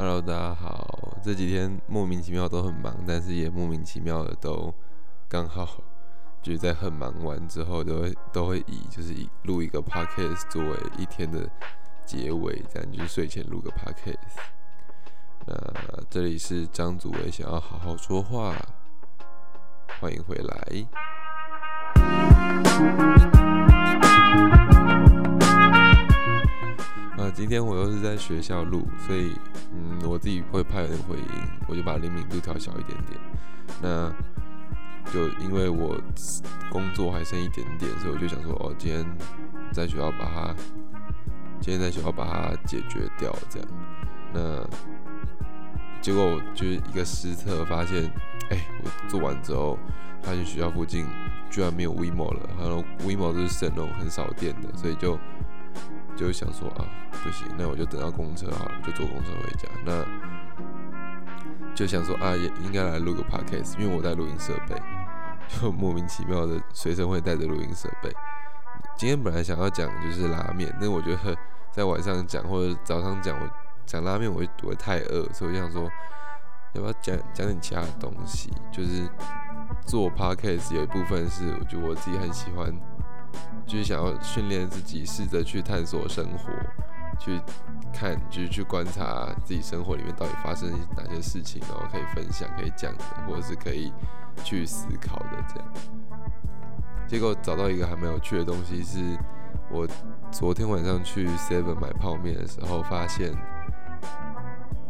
Hello，大家好。这几天莫名其妙都很忙，但是也莫名其妙的都刚好就是在很忙完之后，都会都会以就是录一个 podcast 作为一天的结尾，这样就是睡前录个 podcast。那这里是张祖伟，想要好好说话，欢迎回来。今天我又是在学校录，所以嗯，我自己会怕有点回音，我就把灵敏度调小一点点。那就因为我工作还剩一点点，所以我就想说，哦，今天在学校把它，今天在学校把它解决掉，这样。那结果我就是一个失策，发现，哎，我做完之后，发现学校附近居然没有 WeMo 了，然后 WeMo 都是省那种很少电的，所以就。就想说啊，不行，那我就等到公车好了，就坐公车回家。那就想说啊，也应该来录个 podcast，因为我带录音设备，就莫名其妙的随身会带着录音设备。今天本来想要讲就是拉面，那我觉得在晚上讲或者早上讲，我讲拉面我会我会太饿，所以我就想说要不要讲讲点其他的东西。就是做 podcast 有一部分是我觉得我自己很喜欢。就是想要训练自己，试着去探索生活，去看，就是去观察自己生活里面到底发生哪些事情，然后可以分享、可以讲的，或者是可以去思考的这样。结果找到一个还蛮有趣的东西，是我昨天晚上去 Seven 买泡面的时候发现，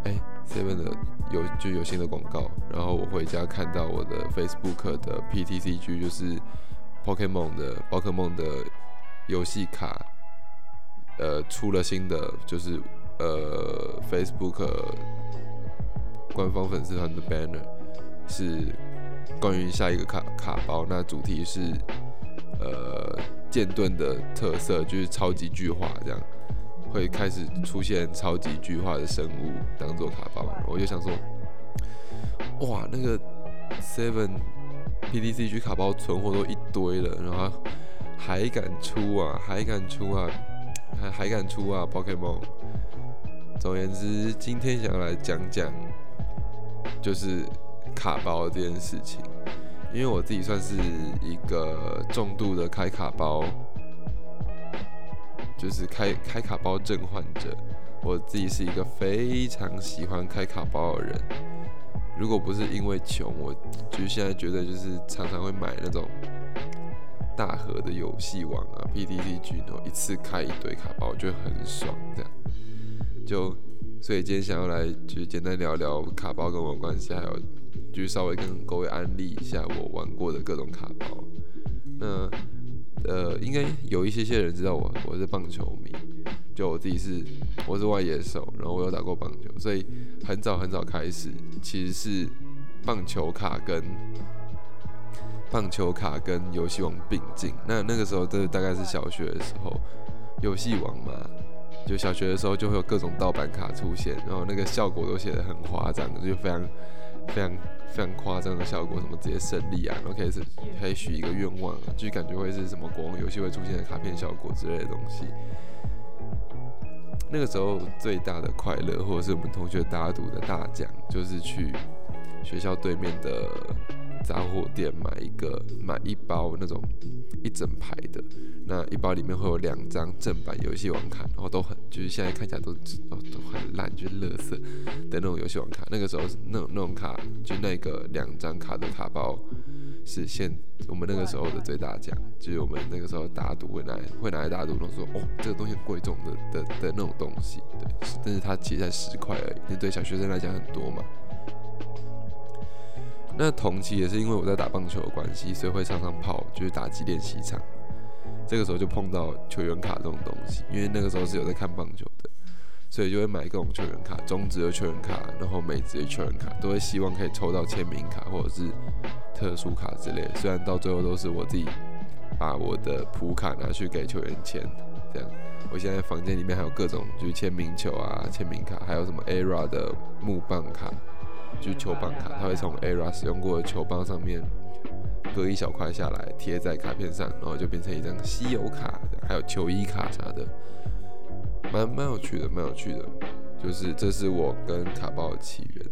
哎，Seven 的有就有新的广告，然后我回家看到我的 Facebook 的 PTCG 就是。Pokemon 的宝可梦的游戏卡，呃，出了新的，就是呃，Facebook 官方粉丝团的 banner 是关于下一个卡卡包，那主题是呃剑盾的特色，就是超级巨化，这样会开始出现超级巨化的生物当做卡包，我就想说，哇，那个 Seven。PTCG 卡包存货都一堆了，然后还敢出啊，还敢出啊，还还敢出啊！Pokemon。总而言之，今天想要来讲讲，就是卡包这件事情，因为我自己算是一个重度的开卡包，就是开开卡包症患者。我自己是一个非常喜欢开卡包的人。如果不是因为穷，我就现在觉得就是常常会买那种大盒的游戏王啊，PTCG，然后一次开一堆卡包，我觉得很爽。这样，就所以今天想要来就简单聊聊卡包跟我关系，还有就是稍微跟各位安利一下我玩过的各种卡包。那呃，应该有一些些人知道我我是棒球迷。就我自己是我是外野手，然后我有打过棒球，所以很早很早开始其实是棒球卡跟棒球卡跟游戏王并进。那那个时候这大概是小学的时候，游戏王嘛，就小学的时候就会有各种盗版卡出现，然后那个效果都写的很夸张，就非常非常非常夸张的效果，什么直接胜利啊，然后可以是可以许一个愿望啊，就感觉会是什么国王游戏会出现的卡片效果之类的东西。那个时候最大的快乐，或者是我们同学打赌的大奖，就是去学校对面的杂货店买一个买一包那种一整排的，那一包里面会有两张正版游戏网卡，然后都很就是现在看起来都都很烂，就是垃圾的那种游戏网卡。那个时候那种那种卡，就那个两张卡的卡包。是现我们那个时候的最大奖，就是我们那个时候打赌会拿会拿来打赌，然后说哦这个东西很贵重的的的那种东西，对，但是它其实才十块而已，那对小学生来讲很多嘛。那同期也是因为我在打棒球的关系，所以会常常跑就是打击练习场，这个时候就碰到球员卡这种东西，因为那个时候是有在看棒球的。所以就会买各种球员卡，中职的球员卡，然后美职的球员卡，都会希望可以抽到签名卡或者是特殊卡之类。虽然到最后都是我自己把我的普卡拿去给球员签，这样。我现在房间里面还有各种就是签名球啊、签名卡，还有什么 ERA 的木棒卡，就是球棒卡，它会从 ERA 使用过的球棒上面割一小块下来贴在卡片上，然后就变成一张稀有卡，还有球衣卡啥的。蛮蛮有趣的，蛮有趣的。就是这是我跟卡包的起源。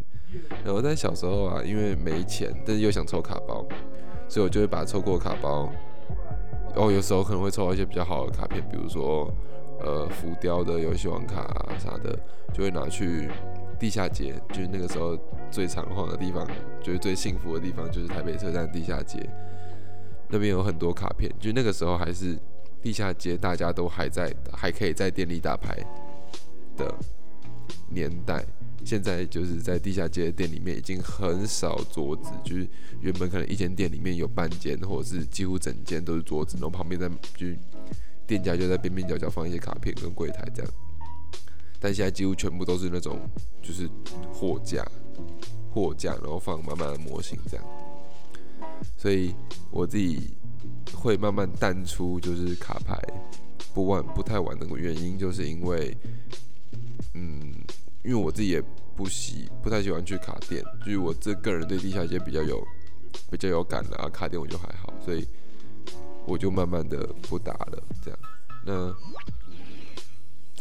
然后在小时候啊，因为没钱，但是又想抽卡包，所以我就会把抽过的卡包，哦，有时候可能会抽到一些比较好的卡片，比如说呃浮雕的游戏王卡啊啥的，就会拿去地下街，就是那个时候最常晃的地方，就是最幸福的地方，就是台北车站地下街，那边有很多卡片，就那个时候还是地下街，大家都还在，还可以在店里打牌的年代。现在就是在地下街的店里面，已经很少桌子，就是原本可能一间店里面有半间，或者是几乎整间都是桌子，然后旁边在就店家就在边边角角放一些卡片跟柜台这样。但现在几乎全部都是那种就是货架，货架，然后放满满的模型这样。所以我自己会慢慢淡出就是卡牌不玩不太玩的原因，就是因为嗯。因为我自己也不喜不太喜欢去卡店，就是我这个人对地下街比较有比较有感的啊，卡店我就还好，所以我就慢慢的不打了。这样，那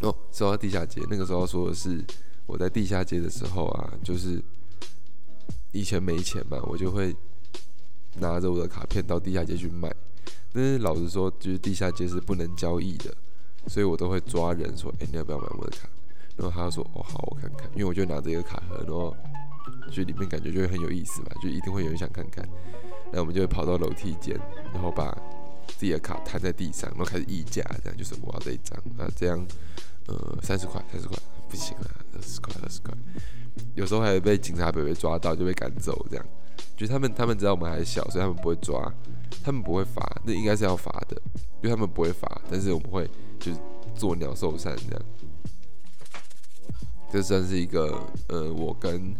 哦，说到地下街，那个时候说的是我在地下街的时候啊，就是以前没钱嘛，我就会拿着我的卡片到地下街去卖。但是老实说，就是地下街是不能交易的，所以我都会抓人说，哎，你要不要买我的卡？然后他就说：“哦，好，我看看。”因为我就拿着一个卡盒，然后就里面感觉就会很有意思嘛，就一定会有人想看看。那我们就会跑到楼梯间，然后把自己的卡摊在地上，然后开始议价，这样就是我要这一张啊，这样呃三十块，三十块不行啊，二十块，二十块。有时候还会被警察被被抓到，就被赶走，这样。就他们他们知道我们还小，所以他们不会抓，他们不会罚，那应该是要罚的，因为他们不会罚，但是我们会就是做鸟兽散这样。这算是一个呃，我跟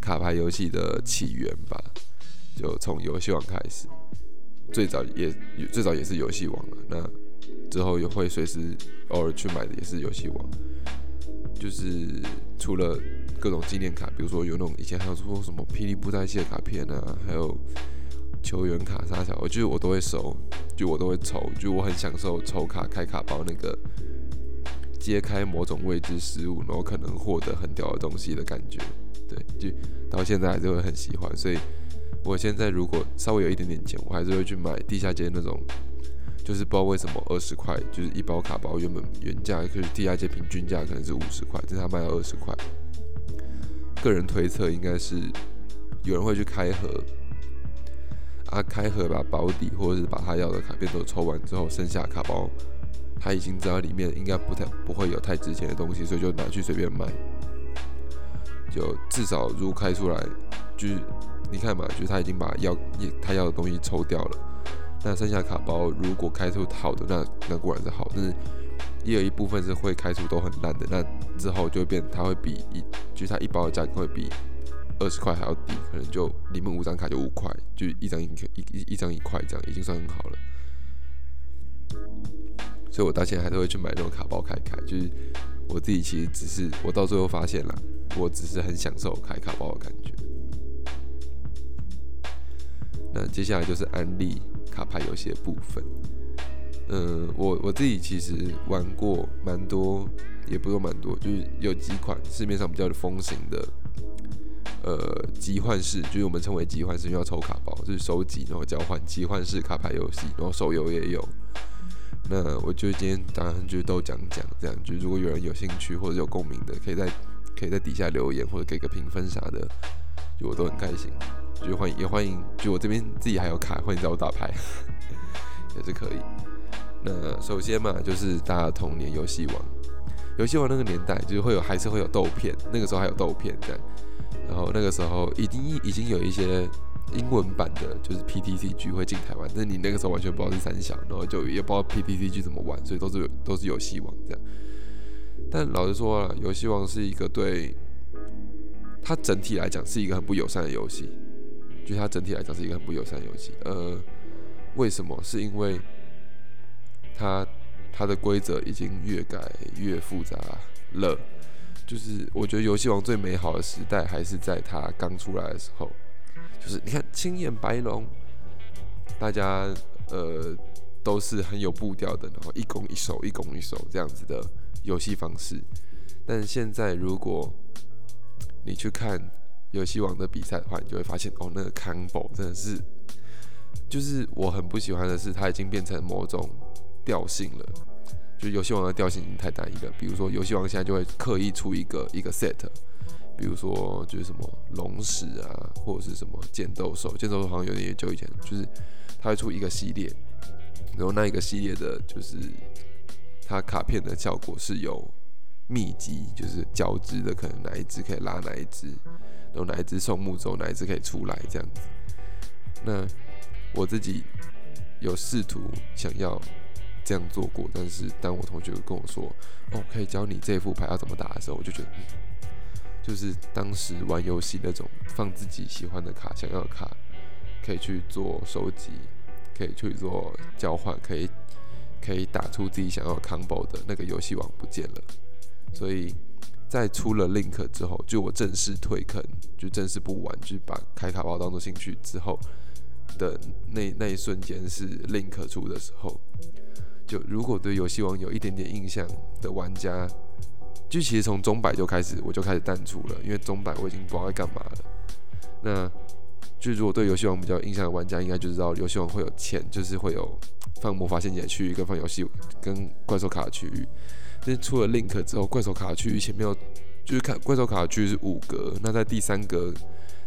卡牌游戏的起源吧，就从游戏王开始，最早也最早也是游戏王了。那之后也会随时偶尔去买的也是游戏王，就是除了各种纪念卡，比如说有那种以前还有说什么霹雳布袋戏的卡片啊，还有球员卡啥小，我觉得我都会收，就我都会抽，就我很享受抽卡开卡包那个。揭开某种未知事物，然后可能获得很屌的东西的感觉，对，就到现在还是会很喜欢。所以，我现在如果稍微有一点点钱，我还是会去买地下街那种，就是不知道为什么二十块，就是一包卡包，原本原价就是地下街平均价可能是五十块，但是他卖到二十块。个人推测应该是有人会去开盒，啊，开盒把保底或者是把他要的卡片都抽完之后，剩下卡包。他已经知道里面应该不太不会有太值钱的东西，所以就拿去随便卖。就至少如果开出来，就是你看嘛，就是他已经把要他要的东西抽掉了。那剩下卡包如果开出好的，那那固然是好，但是也有一部分是会开出都很烂的。那之后就会变，它会比一就是它一包的价格会比二十块还要低，可能就里面五张卡就五块，就一张一一一一张一块这样，已经算很好了。所以，我到现在还是会去买那种卡包开开，就是我自己其实只是，我到最后发现了，我只是很享受开卡包的感觉。那接下来就是安利卡牌游戏的部分。嗯，我我自己其实玩过蛮多，也不说蛮多，就是有几款市面上比较风行的，呃，集换式，就是我们称为集换式，要抽卡包，就是收集然后交换集换式卡牌游戏，然后手游也有。那我就今天当然就都讲讲，这样就如果有人有兴趣或者有共鸣的，可以在可以在底下留言或者给个评分啥的，就我都很开心，就欢迎也欢迎，就我这边自己还有卡，欢迎找我打牌 也是可以。那首先嘛，就是大家童年游戏王，游戏王那个年代就是会有还是会有豆片，那个时候还有豆片这样，然后那个时候已经已经有一些。英文版的就是 PTCG 会进台湾，但你那个时候完全不知道是三小，然后就也不知道 PTCG 怎么玩，所以都是都是有希望这样。但老实说啊，游戏王是一个对它整体来讲是一个很不友善的游戏，就它整体来讲是一个很不友善的游戏。呃，为什么？是因为它它的规则已经越改越复杂了。就是我觉得游戏王最美好的时代还是在它刚出来的时候。就是你看青眼白龙，大家呃都是很有步调的，然后一攻一守，一攻一守这样子的游戏方式。但现在如果你去看游戏王的比赛的话，你就会发现哦，那个 combo 真的是，就是我很不喜欢的是，它已经变成某种调性了。就游戏王的调性已经太单一了。比如说，游戏王现在就会刻意出一个一个 set，比如说就是什么龙石啊，或者是什么剑斗兽，剑斗兽好像有点久以前，就是它会出一个系列，然后那一个系列的就是它卡片的效果是有。密集就是交织的，可能哪一只可以拉哪一只，然后哪一只送木舟，哪一只可以出来这样子。那我自己有试图想要这样做过，但是当我同学跟我说：“哦，可以教你这副牌要怎么打的时候，我就觉得，嗯就是当时玩游戏那种放自己喜欢的卡、想要的卡，可以去做收集，可以去做交换，可以可以打出自己想要 combo 的那个游戏王不见了。所以在出了 Link 之后，就我正式退坑，就正式不玩，就把开卡包当做兴趣之后的那那一瞬间是 Link 出的时候，就如果对游戏王有一点点印象的玩家，就其实从中百就开始我就开始淡出了，因为中百我已经不知道在干嘛了。那就如果对游戏王比较印象的玩家，应该就知道游戏王会有钱，就是会有放魔法陷阱区域跟放游戏跟怪兽卡区域。但出了 Link 之后，怪兽卡区域前面有，就是看怪兽卡区域是五格，那在第三格，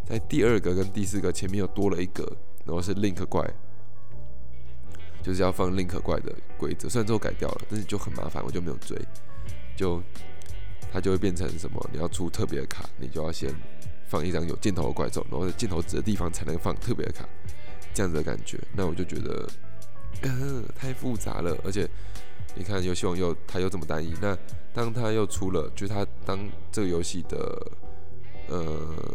在第二格跟第四格前面又多了一格，然后是 Link 怪，就是要放 Link 怪的规则。虽然之后改掉了，但是就很麻烦，我就没有追。就它就会变成什么？你要出特别的卡，你就要先放一张有箭头的怪兽，然后在箭头指的地方才能放特别的卡，这样子的感觉。那我就觉得，呃，太复杂了，而且。你看游戏王又它又这么单一，那当它又出了，就是它当这个游戏的呃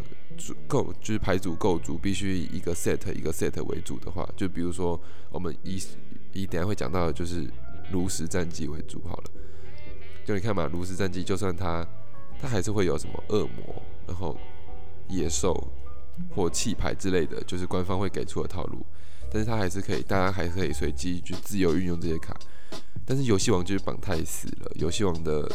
够就是牌组够足必须以一个 set 一个 set 为主的话，就比如说我们以以等下会讲到的就是炉石战绩为主好了。就你看嘛，炉石战绩就算它它还是会有什么恶魔，然后野兽或气牌之类的，就是官方会给出的套路，但是它还是可以，大家还是可以随机去自由运用这些卡。但是游戏王就是绑太死了，游戏王的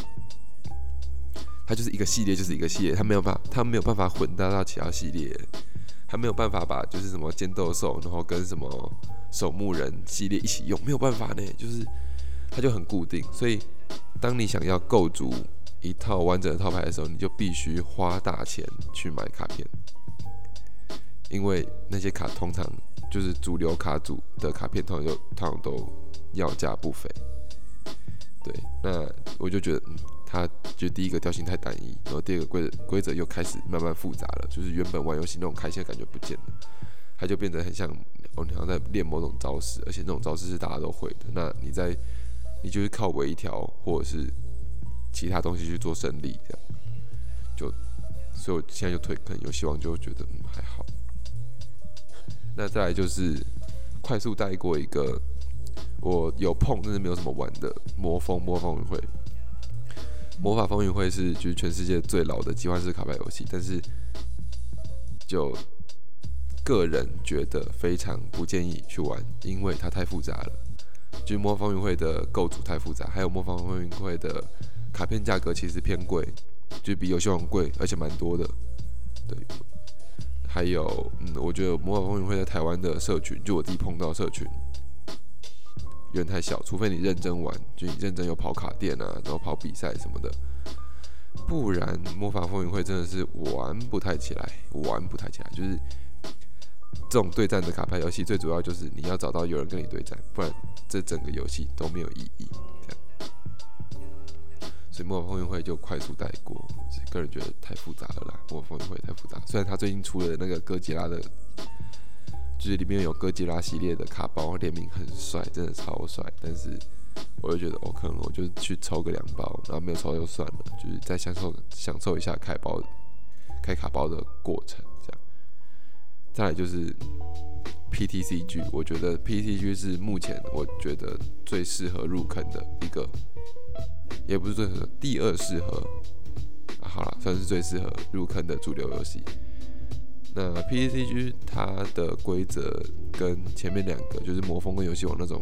它就是一个系列，就是一个系列，它没有办法，它没有办法混搭到其他系列，它没有办法把就是什么剑斗兽，然后跟什么守墓人系列一起用，没有办法呢，就是它就很固定。所以当你想要构筑一套完整的套牌的时候，你就必须花大钱去买卡片，因为那些卡通常就是主流卡组的卡片，通常就通常都要价不菲。对，那我就觉得，嗯，它就第一个调性太单一，然后第二个规则规则又开始慢慢复杂了，就是原本玩游戏那种开心的感觉不见了，它就变得很像，哦，你好像在练某种招式，而且那种招式是大家都会的，那你在，你就是靠微调或者是其他东西去做胜利，这样，就，所以我现在就退坑，有希望就觉得嗯还好。那再来就是快速带过一个。我有碰，但是没有什么玩的。魔风魔风云会，魔法风云会是就是全世界最老的集换式卡牌游戏，但是就个人觉得非常不建议去玩，因为它太复杂了。就魔法风云会的构筑太复杂，还有魔法风云会的卡片价格其实偏贵，就比游戏王贵，而且蛮多的。对，还有嗯，我觉得魔法风云会在台湾的社群，就我自己碰到社群。人太小，除非你认真玩，就你认真有跑卡店啊，然后跑比赛什么的，不然魔法风云会真的是玩不太起来，玩不太起来。就是这种对战的卡牌游戏，最主要就是你要找到有人跟你对战，不然这整个游戏都没有意义。这样，所以魔法风云会就快速带过，个人觉得太复杂了啦。魔法风云会太复杂，虽然他最近出了那个哥吉拉的。就是里面有哥吉拉系列的卡包联名很帅，真的超帅。但是我就觉得，我可能我就去抽个两包，然后没有抽就算了，就是再享受享受一下开包开卡包的过程。这样，再来就是 PTCG，我觉得 PTCG 是目前我觉得最适合入坑的一个，也不是最适合，第二适合，好了，算是最适合入坑的主流游戏。那 P C G 它的规则跟前面两个就是魔风跟游戏王那种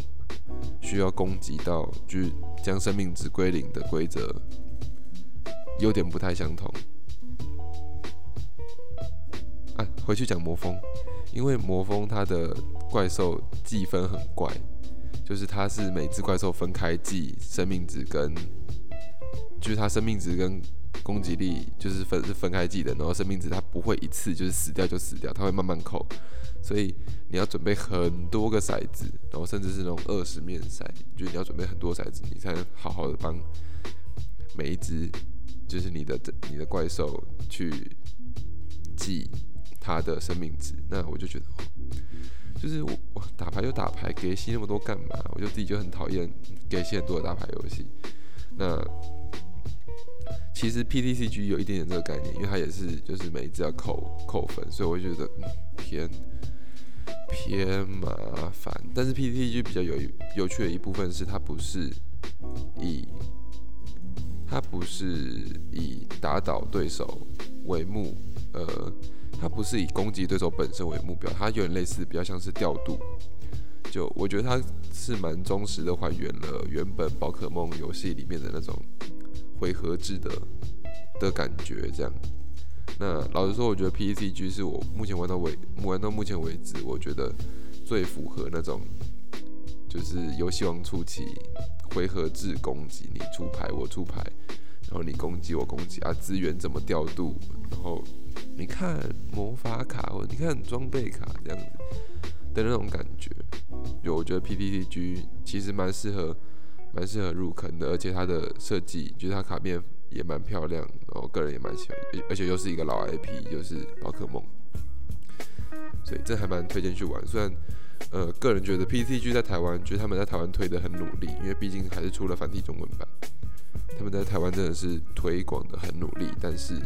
需要攻击到就是将生命值归零的规则有点不太相同。啊，回去讲魔风，因为魔风它的怪兽计分很怪，就是它是每只怪兽分开计生命值跟，就是它生命值跟攻击力就是分是分开计的，然后生命值它不会一次就是死掉就死掉，它会慢慢扣，所以你要准备很多个骰子，然后甚至是那种二十面骰，就是你要准备很多骰子，你才能好好的帮每一只就是你的你的怪兽去记。它的生命值，那我就觉得，就是我打牌就打牌，给戏那么多干嘛？我就自己就很讨厌给戏很多的打牌游戏。那其实 PTCG 有一点点这个概念，因为它也是就是每一次要扣扣分，所以我觉得偏偏麻烦。但是 PTCG 比较有有趣的一部分是，它不是以它不是以打倒对手为目，呃。它不是以攻击对手本身为目标，它有点类似，比较像是调度。就我觉得它是蛮忠实的还原了原本宝可梦游戏里面的那种回合制的的感觉。这样，那老实说，我觉得 P C G 是我目前玩到为玩到目前为止，我觉得最符合那种就是游戏王初期回合制攻击，你出牌我出牌，然后你攻击我攻击啊，资源怎么调度，然后。你看魔法卡，或你看装备卡这样子的那种感觉，就我觉得 PPTG 其实蛮适合，蛮适合入坑的，而且它的设计，就是它卡面也蛮漂亮，然后个人也蛮喜欢，而且又是一个老 IP，就是宝可梦，所以这还蛮推荐去玩。虽然呃，个人觉得 PTTG 在台湾，觉得他们在台湾推的很努力，因为毕竟还是出了繁体中文版，他们在台湾真的是推广的很努力，但是。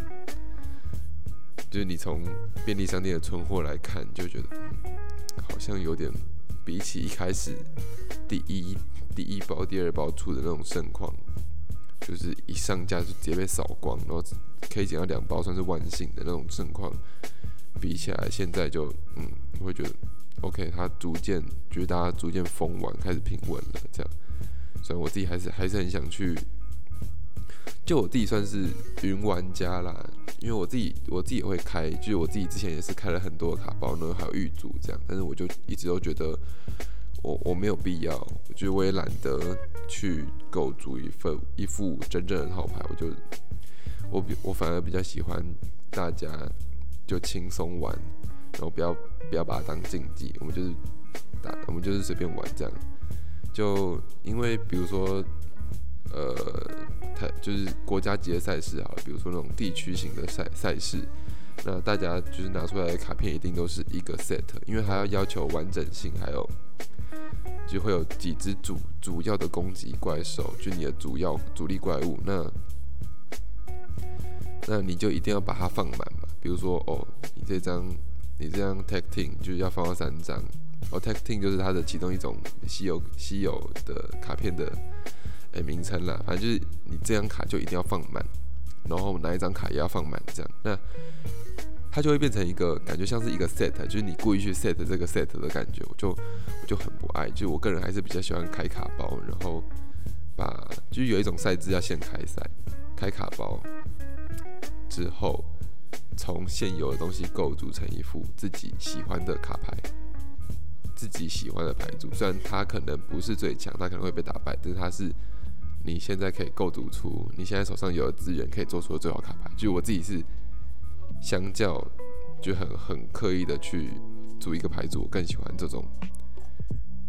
就是你从便利商店的存货来看，就觉得好像有点比起一开始第一第一包、第二包出的那种盛况，就是一上架就直接被扫光，然后可以捡到两包算是万幸的那种盛况，比起来现在就嗯，会觉得 OK，它逐渐就是大家逐渐疯完，开始平稳了这样。虽然我自己还是还是很想去。就我自己算是云玩家啦，因为我自己我自己也会开，就是我自己之前也是开了很多卡包呢，还有玉组这样，但是我就一直都觉得我我没有必要，我觉得我也懒得去构筑一份一副真正的套牌，我就我比我反而比较喜欢大家就轻松玩，然后不要不要把它当竞技，我们就是打我们就是随便玩这样，就因为比如说。呃，它就是国家级的赛事啊，比如说那种地区型的赛赛事，那大家就是拿出来的卡片一定都是一个 set，因为还要要求完整性，还有就会有几只主主要的攻击怪兽，就你的主要主力怪物，那那你就一定要把它放满嘛。比如说哦，你这张你这张 tag team 就是要放到三张，哦 tag team 就是它的其中一种稀有稀有的卡片的。名称啦，反正就是你这张卡就一定要放满，然后哪一张卡也要放满，这样，那它就会变成一个感觉像是一个 set，就是你故意去 set 这个 set 的感觉，我就我就很不爱，就我个人还是比较喜欢开卡包，然后把就是有一种赛制要先开赛，开卡包之后，从现有的东西构筑成一副自己喜欢的卡牌，自己喜欢的牌组，虽然它可能不是最强，它可能会被打败，但是它是。你现在可以构筑出你现在手上有的资源，可以做出的最好卡牌。就我自己是相较就很很刻意的去组一个牌组，我更喜欢这种，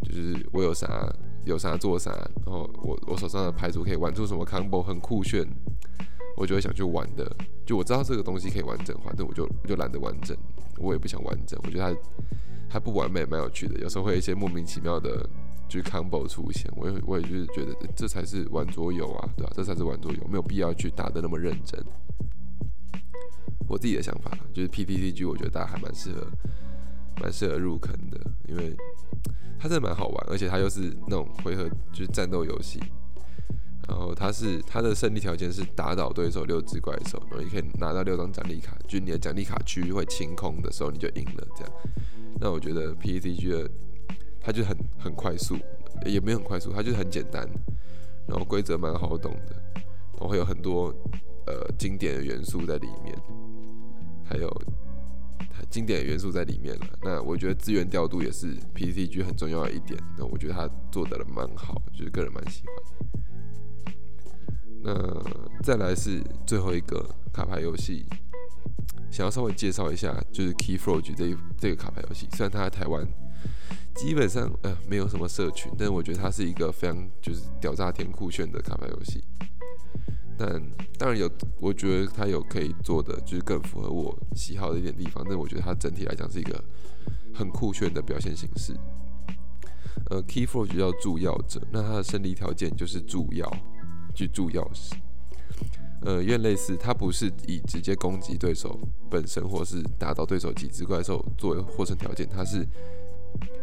就是我有啥有啥做啥，然后我我手上的牌组可以玩出什么 combo 很酷炫，我就会想去玩的。就我知道这个东西可以完整化，但我就我就懒得完整，我也不想完整。我觉得它它不完美蛮有趣的，有时候会一些莫名其妙的。就 combo 出现，我也我也就是觉得这才是玩桌游啊，对吧？这才是玩桌游，没有必要去打的那么认真。我自己的想法就是 PTCG，我觉得大家还蛮适合，蛮适合入坑的，因为它真的蛮好玩，而且它又是那种回合就是战斗游戏。然后它是它的胜利条件是打倒对手六只怪兽，然后你可以拿到六张奖励卡，就你的奖励卡区会清空的时候你就赢了，这样。那我觉得 PTCG 的。它就很很快速，也没有很快速，它就是很简单，然后规则蛮好懂的，然后会有很多呃经典的元素在里面，还有经典的元素在里面了。那我觉得资源调度也是 PCG 很重要的一点。那我觉得他做的蛮好，就是个人蛮喜欢。那再来是最后一个卡牌游戏，想要稍微介绍一下，就是 Key Forge 这这个卡牌游戏。虽然它在台湾基本上呃没有什么社群，但是我觉得它是一个非常就是屌炸天酷炫的卡牌游戏。但当然有，我觉得它有可以做的，就是更符合我喜好的一点地方。但我觉得它整体来讲是一个很酷炫的表现形式。呃，Key Forge 叫助药者，那它的胜利条件就是助药，去助钥匙。呃，有点类似，它不是以直接攻击对手本身，或是打倒对手几只怪兽作为获胜条件，它是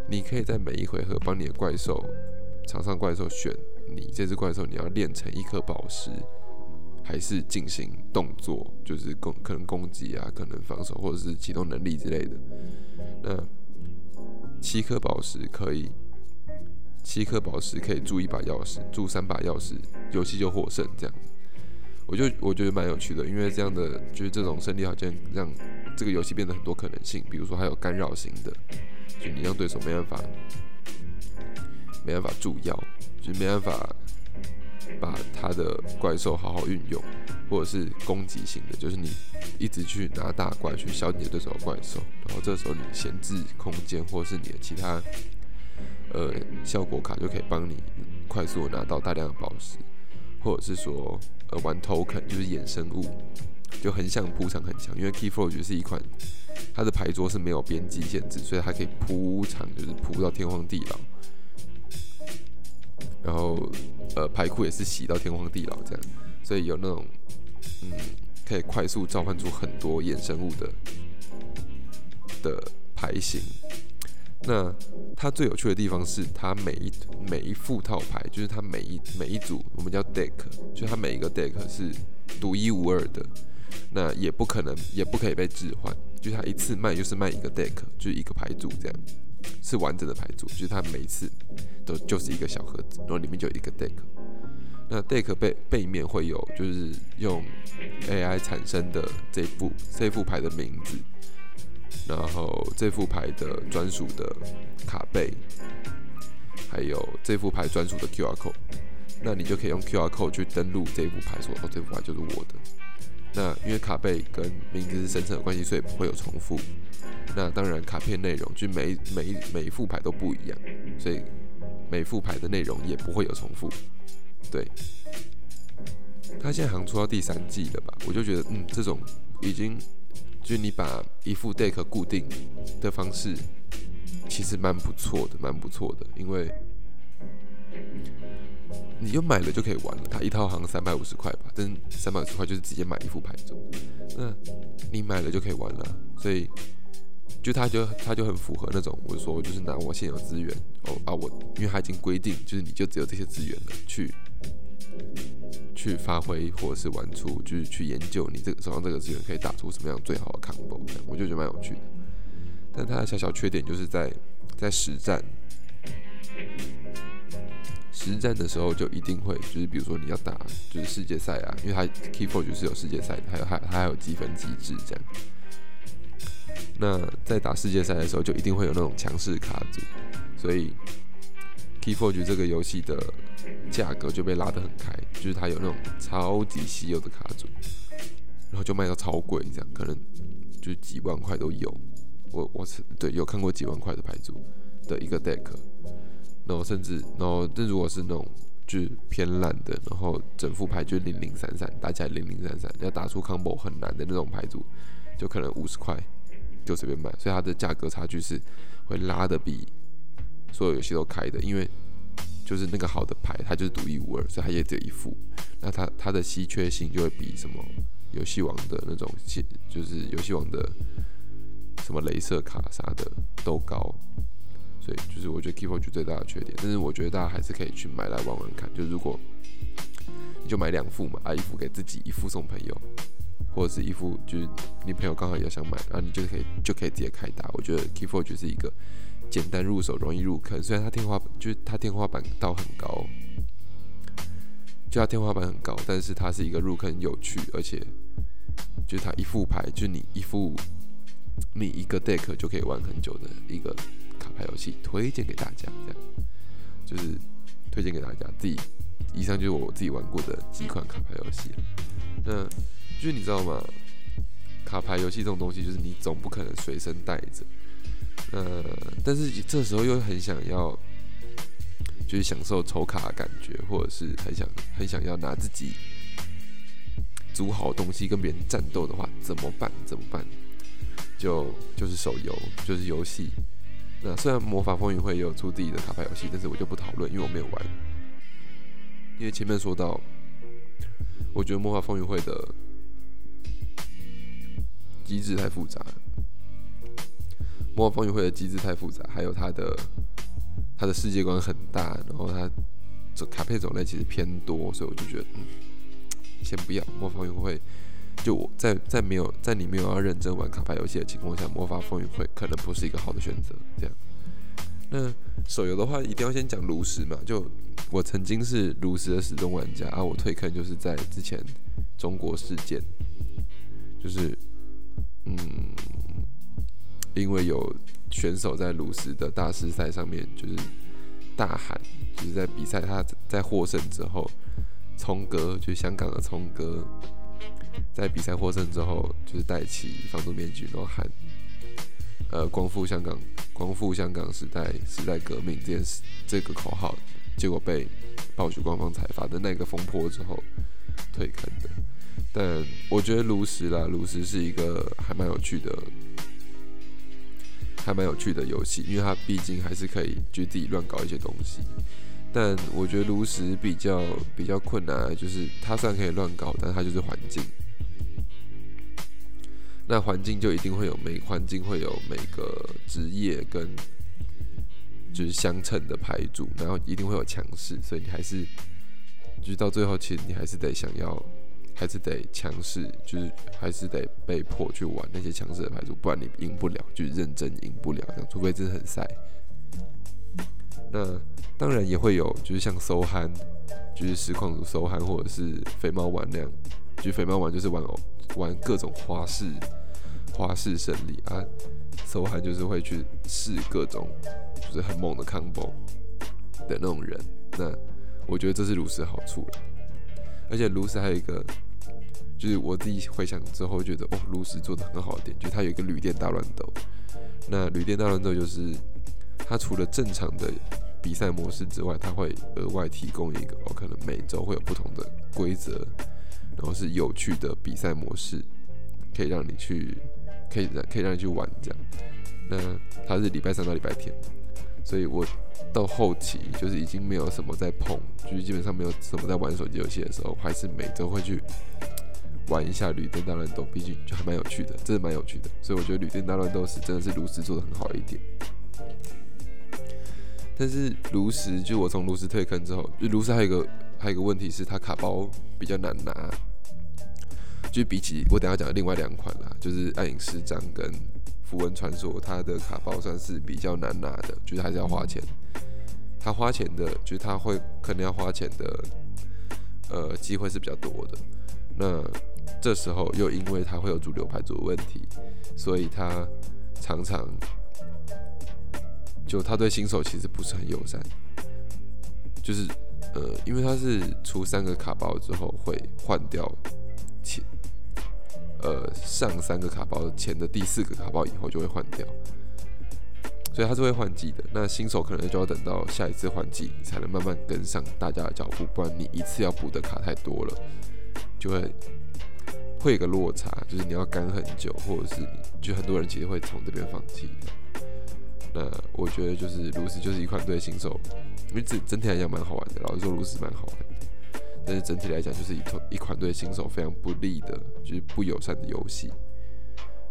你可以在每一回合帮你的怪兽场上怪兽选你这只怪兽你要练成一颗宝石。还是进行动作，就是攻可能攻击啊，可能防守或者是启动能力之类的。那七颗宝石可以，七颗宝石可以铸一把钥匙，铸三把钥匙，游戏就获胜。这样，我就我觉得蛮有趣的，因为这样的就是这种胜利好像让这个游戏变得很多可能性。比如说还有干扰型的，就你让对手没办法没办法铸药，就没办法。把他的怪兽好好运用，或者是攻击性的，就是你一直去拿大怪去消你的对手的怪兽，然后这时候你闲置空间，或是你的其他呃效果卡就可以帮你快速拿到大量的宝石，或者是说呃玩 token 就是衍生物，就很想铺场很强，因为 Keyforge 是一款它的牌桌是没有边际限制，所以它可以铺场就是铺到天荒地老。然后，呃，牌库也是洗到天荒地老这样，所以有那种，嗯，可以快速召唤出很多衍生物的的牌型。那它最有趣的地方是，它每一每一副套牌，就是它每一每一组，我们叫 deck，就它每一个 deck 是独一无二的，那也不可能，也不可以被置换，就它一次卖就是卖一个 deck，就是一个牌组这样。是完整的牌组，就是它每次都就是一个小盒子，然后里面就有一个 deck。那 deck 背背面会有就是用 AI 产生的这副这副牌的名字，然后这副牌的专属的卡背，还有这副牌专属的 QR code。那你就可以用 QR code 去登录这副牌，说哦这副牌就是我的。那因为卡背跟名字是生成的关系，所以不会有重复。那当然，卡片内容就每每每一副牌都不一样，所以每副牌的内容也不会有重复。对，他现在好像出到第三季了吧？我就觉得，嗯，这种已经就你把一副 deck 固定的方式，其实蛮不错的，蛮不错的，因为。你就买了就可以玩了，它一套好像三百五十块吧，但三百五十块就是直接买一副牌组，那你买了就可以玩了，所以就它就它就很符合那种我说就是拿我现有资源哦啊我，因为它已经规定就是你就只有这些资源了，去去发挥或者是玩出就是去研究你这个手上这个资源可以打出什么样最好的 combo，我就觉得蛮有趣的，但它的小小缺点就是在在实战。实战的时候就一定会，就是比如说你要打就是世界赛啊，因为它 KeyForge 是有世界赛的，还有还它还有积分机制这样。那在打世界赛的时候，就一定会有那种强势卡组，所以 KeyForge 这个游戏的价格就被拉得很开，就是它有那种超级稀有的卡组，然后就卖到超贵，这样可能就几万块都有。我我是对有看过几万块的牌组的一个 deck。然后甚至，然后这如果是那种就是偏烂的，然后整副牌就零零散散，打起来零零散散，要打出 combo 很难的那种牌组，就可能五十块就随便买，所以它的价格差距是会拉的比所有游戏都开的，因为就是那个好的牌它就是独一无二，所以它也只有一副，那它它的稀缺性就会比什么游戏王的那种，就是游戏王的什么镭射卡啥的都高。所以就是我觉得 Keyforge 最大的缺点，但是我觉得大家还是可以去买来玩玩看。就如果你就买两副嘛，啊一副给自己，一副送朋友，或者是一副就是你朋友刚好也想买，然后你就可以就可以直接开打。我觉得 Keyforge 是一个简单入手、容易入坑，虽然它天花板就是它天花板到很高，就它天花板很高，但是它是一个入坑有趣，而且就是它一副牌，就你一副你一个 deck 就可以玩很久的一个卡牌游戏，推荐给大家。这样就是推荐给大家。自己以上就是我自己玩过的几款卡牌游戏。那就是你知道吗？卡牌游戏这种东西，就是你总不可能随身带着。呃，但是这时候又很想要。就是享受抽卡的感觉，或者是很想很想要拿自己组好东西跟别人战斗的话，怎么办？怎么办？就就是手游，就是游戏。那虽然魔法风云会也有出自己的卡牌游戏，但是我就不讨论，因为我没有玩。因为前面说到，我觉得魔法风云会的机制太复杂，魔法风云会的机制太复杂，还有它的。它的世界观很大，然后它这卡片种类其实偏多，所以我就觉得，嗯，先不要魔法风云会。就我在在没有在你没有要认真玩卡牌游戏的情况下，魔法风云会可能不是一个好的选择。这样，那手游的话，一定要先讲炉石嘛。就我曾经是炉石的始终玩家啊，我退坑就是在之前中国事件，就是嗯，因为有。选手在炉石的大师赛上面就是大喊，就是在比赛他在获胜之后，聪哥就香港的聪哥，在比赛获胜之后就是戴起防毒面具，然后喊呃光复香港，光复香港时代时代革命这件事这个口号，结果被暴雪官方采罚的那个风波之后退坑的。但我觉得炉石啦，炉石是一个还蛮有趣的。还蛮有趣的游戏，因为它毕竟还是可以就自己乱搞一些东西。但我觉得炉石比较比较困难，就是它虽然可以乱搞，但它就是环境。那环境就一定会有每环境会有每个职业跟就是相称的牌组，然后一定会有强势，所以你还是就是到最后，其实你还是得想要。还是得强势，就是还是得被迫去玩那些强势的牌组，不然你赢不了，就是认真赢不了，除非真的很晒。那当然也会有，就是像搜憨，就是实况组搜憨，或者是肥猫玩那样，就是肥猫玩就是玩偶玩各种花式花式胜利啊，搜憨就是会去试各种就是很猛的 combo 的那种人。那我觉得这是炉石好处了，而且炉石还有一个。就是我自己回想之后觉得，哦，炉石做的很好的点，就是它有一个旅店大乱斗。那旅店大乱斗就是它除了正常的比赛模式之外，它会额外提供一个，哦，可能每周会有不同的规则，然后是有趣的比赛模式，可以让你去，可以让可以让你去玩这样。那它是礼拜三到礼拜天，所以我到后期就是已经没有什么在碰，就是基本上没有什么在玩手机游戏的时候，还是每周会去。玩一下旅店大乱斗，毕竟就还蛮有趣的，真的蛮有趣的，所以我觉得旅店大乱斗是真的是炉石做的很好一点。但是炉石就我从炉石退坑之后，就炉石还有一个还有一个问题是它卡包比较难拿，就比起我等下讲的另外两款啦，就是暗影师章跟符文传说，它的卡包算是比较难拿的，就是还是要花钱。它花钱的，就是它会可能要花钱的，呃，机会是比较多的。那这时候又因为他会有主流牌组的问题，所以他常常就他对新手其实不是很友善，就是呃，因为他是出三个卡包之后会换掉前呃上三个卡包前的第四个卡包以后就会换掉，所以他是会换季的。那新手可能就要等到下一次换季，你才能慢慢跟上大家的脚步，不然你一次要补的卡太多了。就会会有个落差，就是你要干很久，或者是就很多人其实会从这边放弃。那我觉得就是炉石就是一款对新手，因为整整体来讲蛮好玩的，老实说炉石蛮好玩的，但是整体来讲就是一款一款对新手非常不利的，就是不友善的游戏。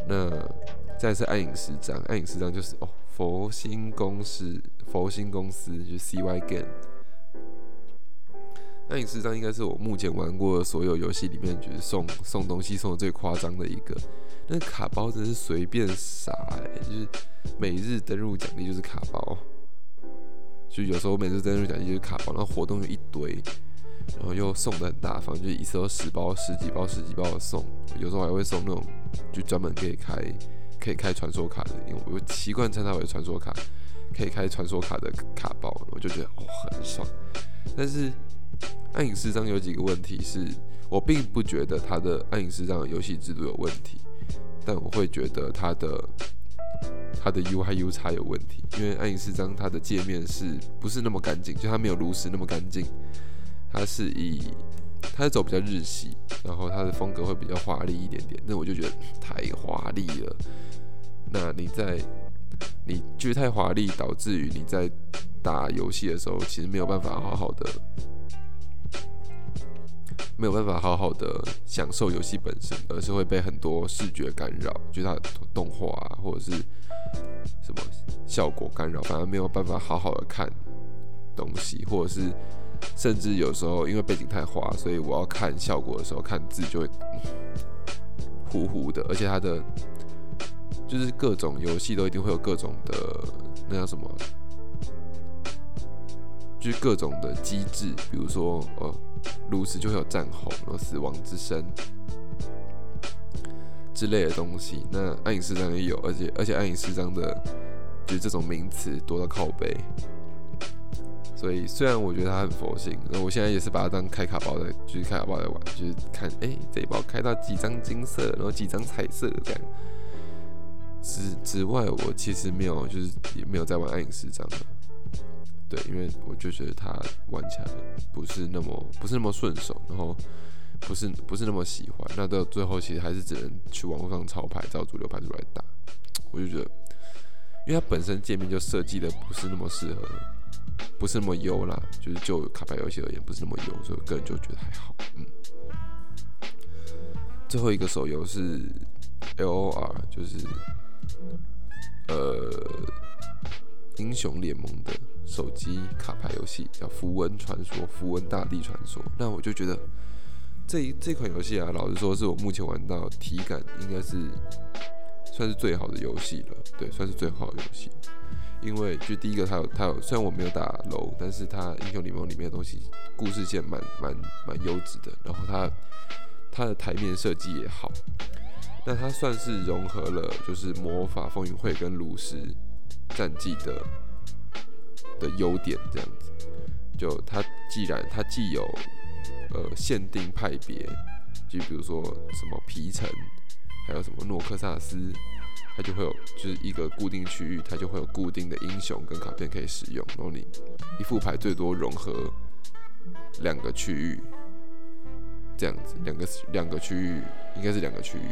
那再是暗影十章，暗影十章就是哦佛心公司，佛心公司就是 CY Game。那影视章应该是我目前玩过所有游戏里面，就是送送东西送的最夸张的一个。那卡包真是随便撒，就是每日登录奖励就是卡包，就有时候每日登录奖励就是卡包，然后活动有一堆。然后又送的很大方，就一次都十包、十几包、十几包的送，有时候还会送那种就专门可以开可以开传说卡的，因为我习惯称它为传说卡，可以开传说卡的卡包，我就觉得哦很爽。但是暗影师章有几个问题是，我并不觉得它的暗影师章的游戏制度有问题，但我会觉得它的它的 UI U 差有问题，因为暗影师章它的界面是不是那么干净，就它没有炉石那么干净。它是以，它是走比较日系，然后它的风格会比较华丽一点点，那我就觉得太华丽了。那你在，你觉得太华丽，导致于你在打游戏的时候，其实没有办法好好的，没有办法好好的享受游戏本身，而是会被很多视觉干扰，就是它动画啊，或者是什么效果干扰，反而没有办法好好的看东西，或者是。甚至有时候因为背景太花，所以我要看效果的时候看字就会糊糊的，而且它的就是各种游戏都一定会有各种的那叫什么，就是各种的机制，比如说哦，炉石就会有战吼，然后死亡之声之类的东西。那暗影四章也有，而且而且暗影四章的就这种名词多到靠背。所以虽然我觉得它很佛性，那我现在也是把它当开卡包的，就是开卡包在玩，就是看，哎，这一包开到几张金色，然后几张彩色这样。之之外，我其实没有，就是也没有在玩暗影十章了。对，因为我就觉得它玩起来不是那么不是那么顺手，然后不是不是那么喜欢。那到最后其实还是只能去网络上抄牌，照主流牌出来打。我就觉得，因为它本身界面就设计的不是那么适合。不是那么优啦，就是就卡牌游戏而言，不是那么优，所以我个人就觉得还好。嗯，最后一个手游是 L O R，就是呃英雄联盟的手机卡牌游戏，叫《符文传说》《符文大地传说》。那我就觉得这这款游戏啊，老实说，是我目前玩到体感应该是算是最好的游戏了。对，算是最好的游戏。因为就第一个，它有它有，虽然我没有打楼，但是它英雄联盟里面的东西故事线蛮蛮蛮优质的，然后它它的台面设计也好，那它算是融合了就是魔法风云会跟炉石战绩的的优点这样子，就它既然它既有呃限定派别，就比如说什么皮城，还有什么诺克萨斯。它就会有，就是一个固定区域，它就会有固定的英雄跟卡片可以使用。然后你一副牌最多融合两个区域，这样子，两个两个区域应该是两个区域，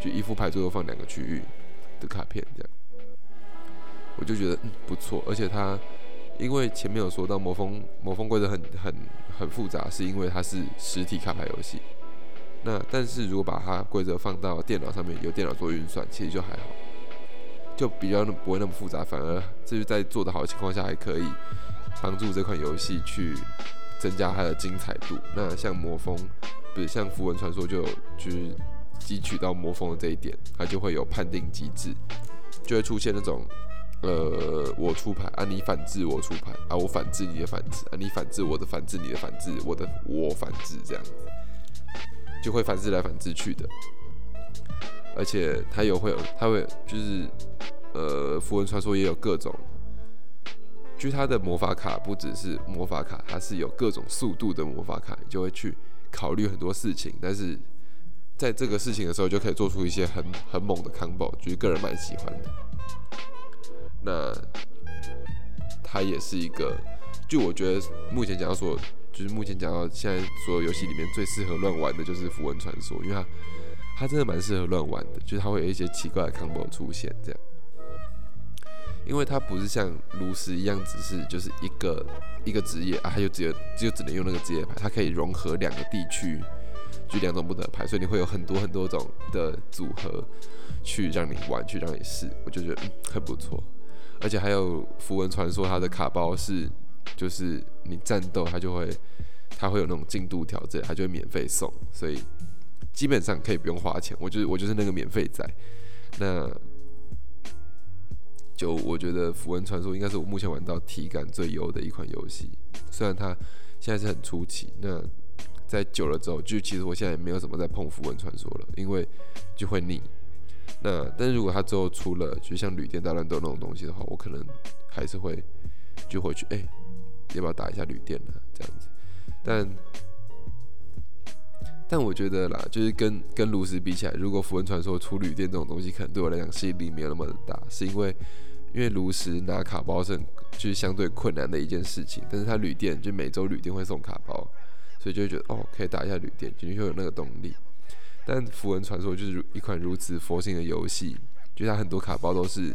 就一副牌最多放两个区域的卡片这样。我就觉得嗯不错，而且它因为前面有说到魔风魔风规则很很很复杂，是因为它是实体卡牌游戏。那但是如果把它规则放到电脑上面，由电脑做运算，其实就还好，就比较不会那么复杂，反而这是在做得好的情况下，还可以帮助这款游戏去增加它的精彩度。那像魔风，不是像符文传说，就就是汲取到魔风的这一点，它就会有判定机制，就会出现那种呃我出牌啊，你反制我出牌啊，我反制你的反制啊，你反制我的反制你的反制我的我反制这样子。就会反制来反制去的，而且它有会有，它会就是，呃，符文传说也有各种，就它的魔法卡不只是魔法卡，它是有各种速度的魔法卡，你就会去考虑很多事情，但是在这个事情的时候就可以做出一些很很猛的 combo，就是个人蛮喜欢的。那它也是一个，就我觉得目前讲到说。就是目前讲到现在所有游戏里面最适合乱玩的就是《符文传说》，因为它它真的蛮适合乱玩的，就是它会有一些奇怪的 combo 出现这样。因为它不是像炉石一样，只是就是一个一个职业啊，它就只有就只能用那个职业牌，它可以融合两个地区，就两种不同的牌，所以你会有很多很多种的组合去让你玩，去让你试，我就觉得嗯很不错。而且还有《符文传说》，它的卡包是。就是你战斗，它就会，它会有那种进度条之类，它就会免费送，所以基本上可以不用花钱。我就是我就是那个免费仔。那就我觉得《符文传说》应该是我目前玩到体感最优的一款游戏。虽然它现在是很初期。那在久了之后，就其实我现在也没有怎么在碰符文传说了，因为就会腻。那但是如果它之后出了，就像旅店大乱斗那种东西的话，我可能还是会就回去，哎，要不要打一下旅店呢？这样子。但但我觉得啦，就是跟跟炉石比起来，如果符文传说出旅店这种东西，可能对我来讲吸引力没有那么的大，是因为因为炉石拿卡包是就是相对困难的一件事情，但是它旅店就每周旅店会送卡包，所以就会觉得哦，可以打一下旅店，就会有那个动力。但符文传说就是一款如此佛性的游戏，就它很多卡包都是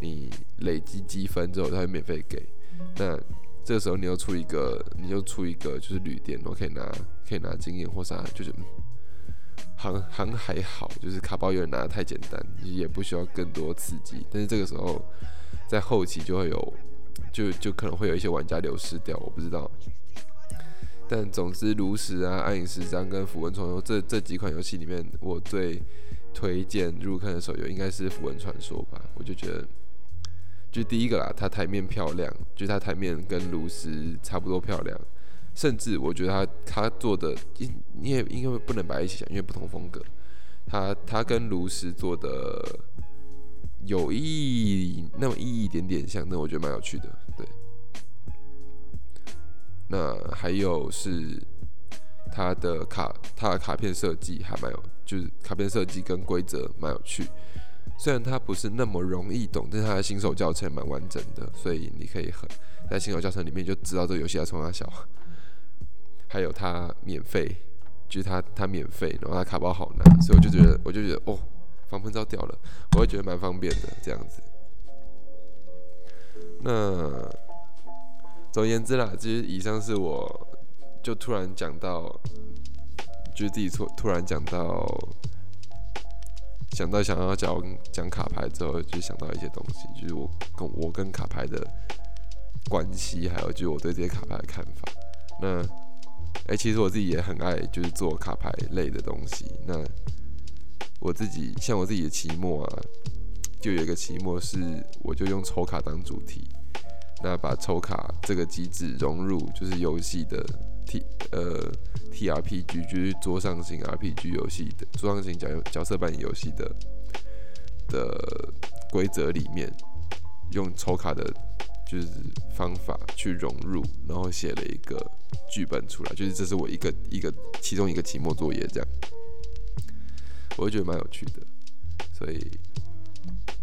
你累积积分之后它会免费给。那这个时候你又出一个，你又出一个就是旅店，我可以拿可以拿经验或啥，就是行行还好，就是卡包有点拿的太简单，也不需要更多刺激。但是这个时候在后期就会有，就就可能会有一些玩家流失掉，我不知道。但总之，炉石啊、暗影十章跟符文传说这这几款游戏里面，我最推荐入坑的手游应该是符文传说吧。我就觉得，就第一个啦，它台面漂亮，就它台面跟炉石差不多漂亮，甚至我觉得它它做的，你也因为不能摆一起讲，因为不同风格，它它跟炉石做的有一那么一一点点像，那我觉得蛮有趣的，那还有是它的卡，它的卡片设计还蛮有，就是卡片设计跟规则蛮有趣。虽然它不是那么容易懂，但是它的新手教程蛮完整的，所以你可以很在新手教程里面就知道这个游戏要从哪小。还有它免费，就是它它免费，然后它卡包好难，所以我就觉得我就觉得哦，防喷罩掉了，我会觉得蛮方便的这样子。那。总而言之啦，其实以上是我就突然讲到，就是自己突突然讲到，想到想要讲讲卡牌之后，就想到一些东西，就是我跟我跟卡牌的关系，还有就是我对这些卡牌的看法。那哎，其实我自己也很爱就是做卡牌类的东西。那我自己像我自己的期末啊，就有一个期末是我就用抽卡当主题。那把抽卡这个机制融入，就是游戏的 T 呃 T R P G，就是桌上型 R P G 游戏的桌上型角角色扮演游戏的的规则里面，用抽卡的就是方法去融入，然后写了一个剧本出来，就是这是我一个一个其中一个期末作业这样，我会觉得蛮有趣的，所以。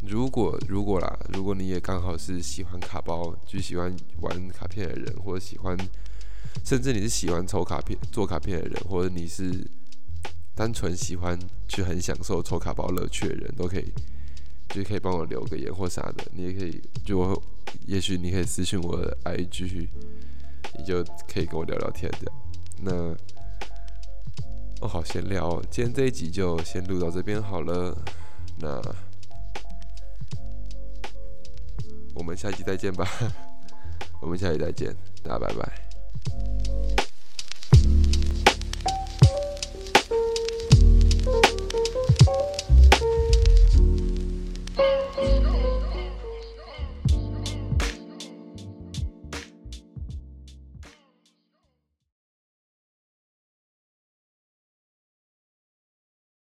如果如果啦，如果你也刚好是喜欢卡包，就喜欢玩卡片的人，或者喜欢，甚至你是喜欢抽卡片、做卡片的人，或者你是单纯喜欢去很享受抽卡包乐趣的人，都可以，就可以帮我留个言或啥的。你也可以，就也许你可以私信我的 IG，你就可以跟我聊聊天的。那哦，好闲聊，哦今天这一集就先录到这边好了。那。我们下期再见吧。我们下期再见大家拜拜。